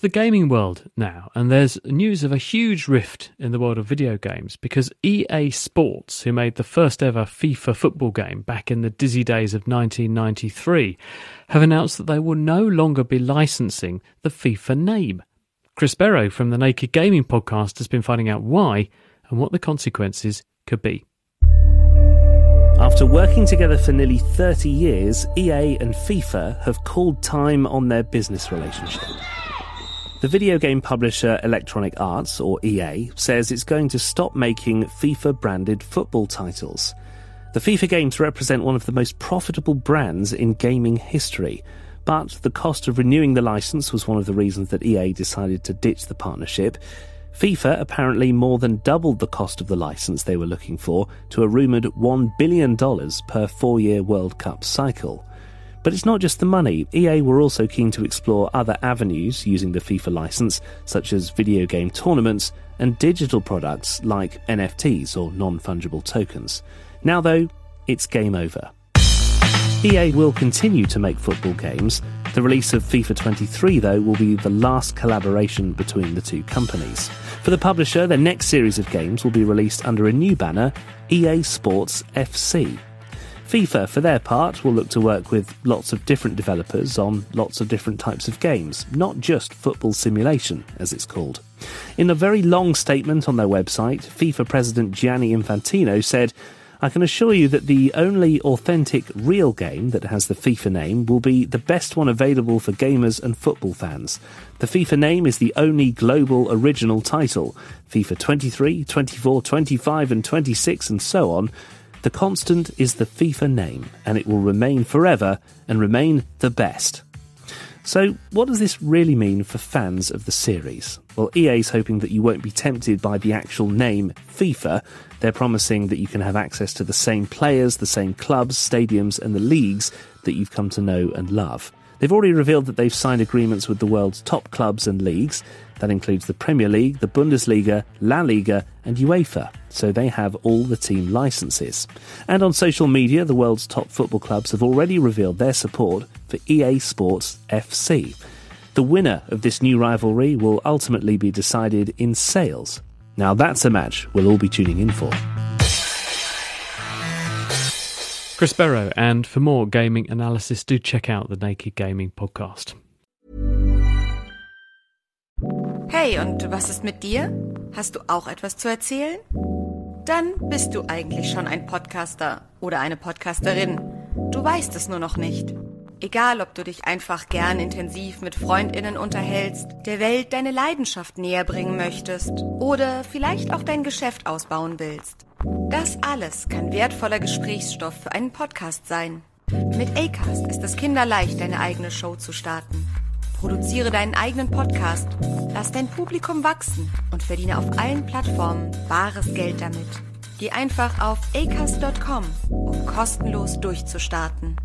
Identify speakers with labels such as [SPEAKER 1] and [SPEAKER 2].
[SPEAKER 1] the gaming world now, and there's news of a huge rift in the world of video games because EA Sports, who made the first ever FIFA football game back in the dizzy days of 1993, have announced that they will no longer be licensing the FIFA name. Chris Berrow from the Naked Gaming podcast has been finding out why and what the consequences could be.
[SPEAKER 2] After working together for nearly 30 years, EA and FIFA have called time on their business relationship. The video game publisher Electronic Arts, or EA, says it's going to stop making FIFA branded football titles. The FIFA games represent one of the most profitable brands in gaming history, but the cost of renewing the license was one of the reasons that EA decided to ditch the partnership. FIFA apparently more than doubled the cost of the license they were looking for to a rumoured $1 billion per four year World Cup cycle. But it's not just the money. EA were also keen to explore other avenues using the FIFA license, such as video game tournaments and digital products like NFTs or non fungible tokens. Now, though, it's game over. EA will continue to make football games. The release of FIFA 23, though, will be the last collaboration between the two companies. For the publisher, their next series of games will be released under a new banner, EA Sports FC. FIFA, for their part, will look to work with lots of different developers on lots of different types of games, not just football simulation, as it's called. In a very long statement on their website, FIFA President Gianni Infantino said, I can assure you that the only authentic real game that has the FIFA name will be the best one available for gamers and football fans. The FIFA name is the only global original title. FIFA 23, 24, 25, and 26, and so on. The constant is the FIFA name, and it will remain forever and remain the best. So, what does this really mean for fans of the series? Well, EA's hoping that you won't be tempted by the actual name FIFA. They're promising that you can have access to the same players, the same clubs, stadiums, and the leagues that you've come to know and love. They've already revealed that they've signed agreements with the world's top clubs and leagues. That includes the Premier League, the Bundesliga, La Liga, and UEFA, so they have all the team licenses. And on social media, the world's top football clubs have already revealed their support for EA Sports FC. The winner of this new rivalry will ultimately be decided in sales. Now, that's a match we'll all be tuning in for.
[SPEAKER 1] Chris Berrow, and for more gaming analysis, do check out the Naked Gaming Podcast.
[SPEAKER 3] Hey, und was ist mit dir? Hast du auch etwas zu erzählen? Dann bist du eigentlich schon ein Podcaster oder eine Podcasterin. Du weißt es nur noch nicht. Egal, ob du dich einfach gern intensiv mit Freundinnen unterhältst, der Welt deine Leidenschaft näher bringen möchtest oder vielleicht auch dein Geschäft ausbauen willst. Das alles kann wertvoller Gesprächsstoff für einen Podcast sein. Mit Acast ist es kinderleicht, deine eigene Show zu starten. Produziere deinen eigenen Podcast, lass dein Publikum wachsen und verdiene auf allen Plattformen bares Geld damit. Geh einfach auf acast.com, um kostenlos durchzustarten.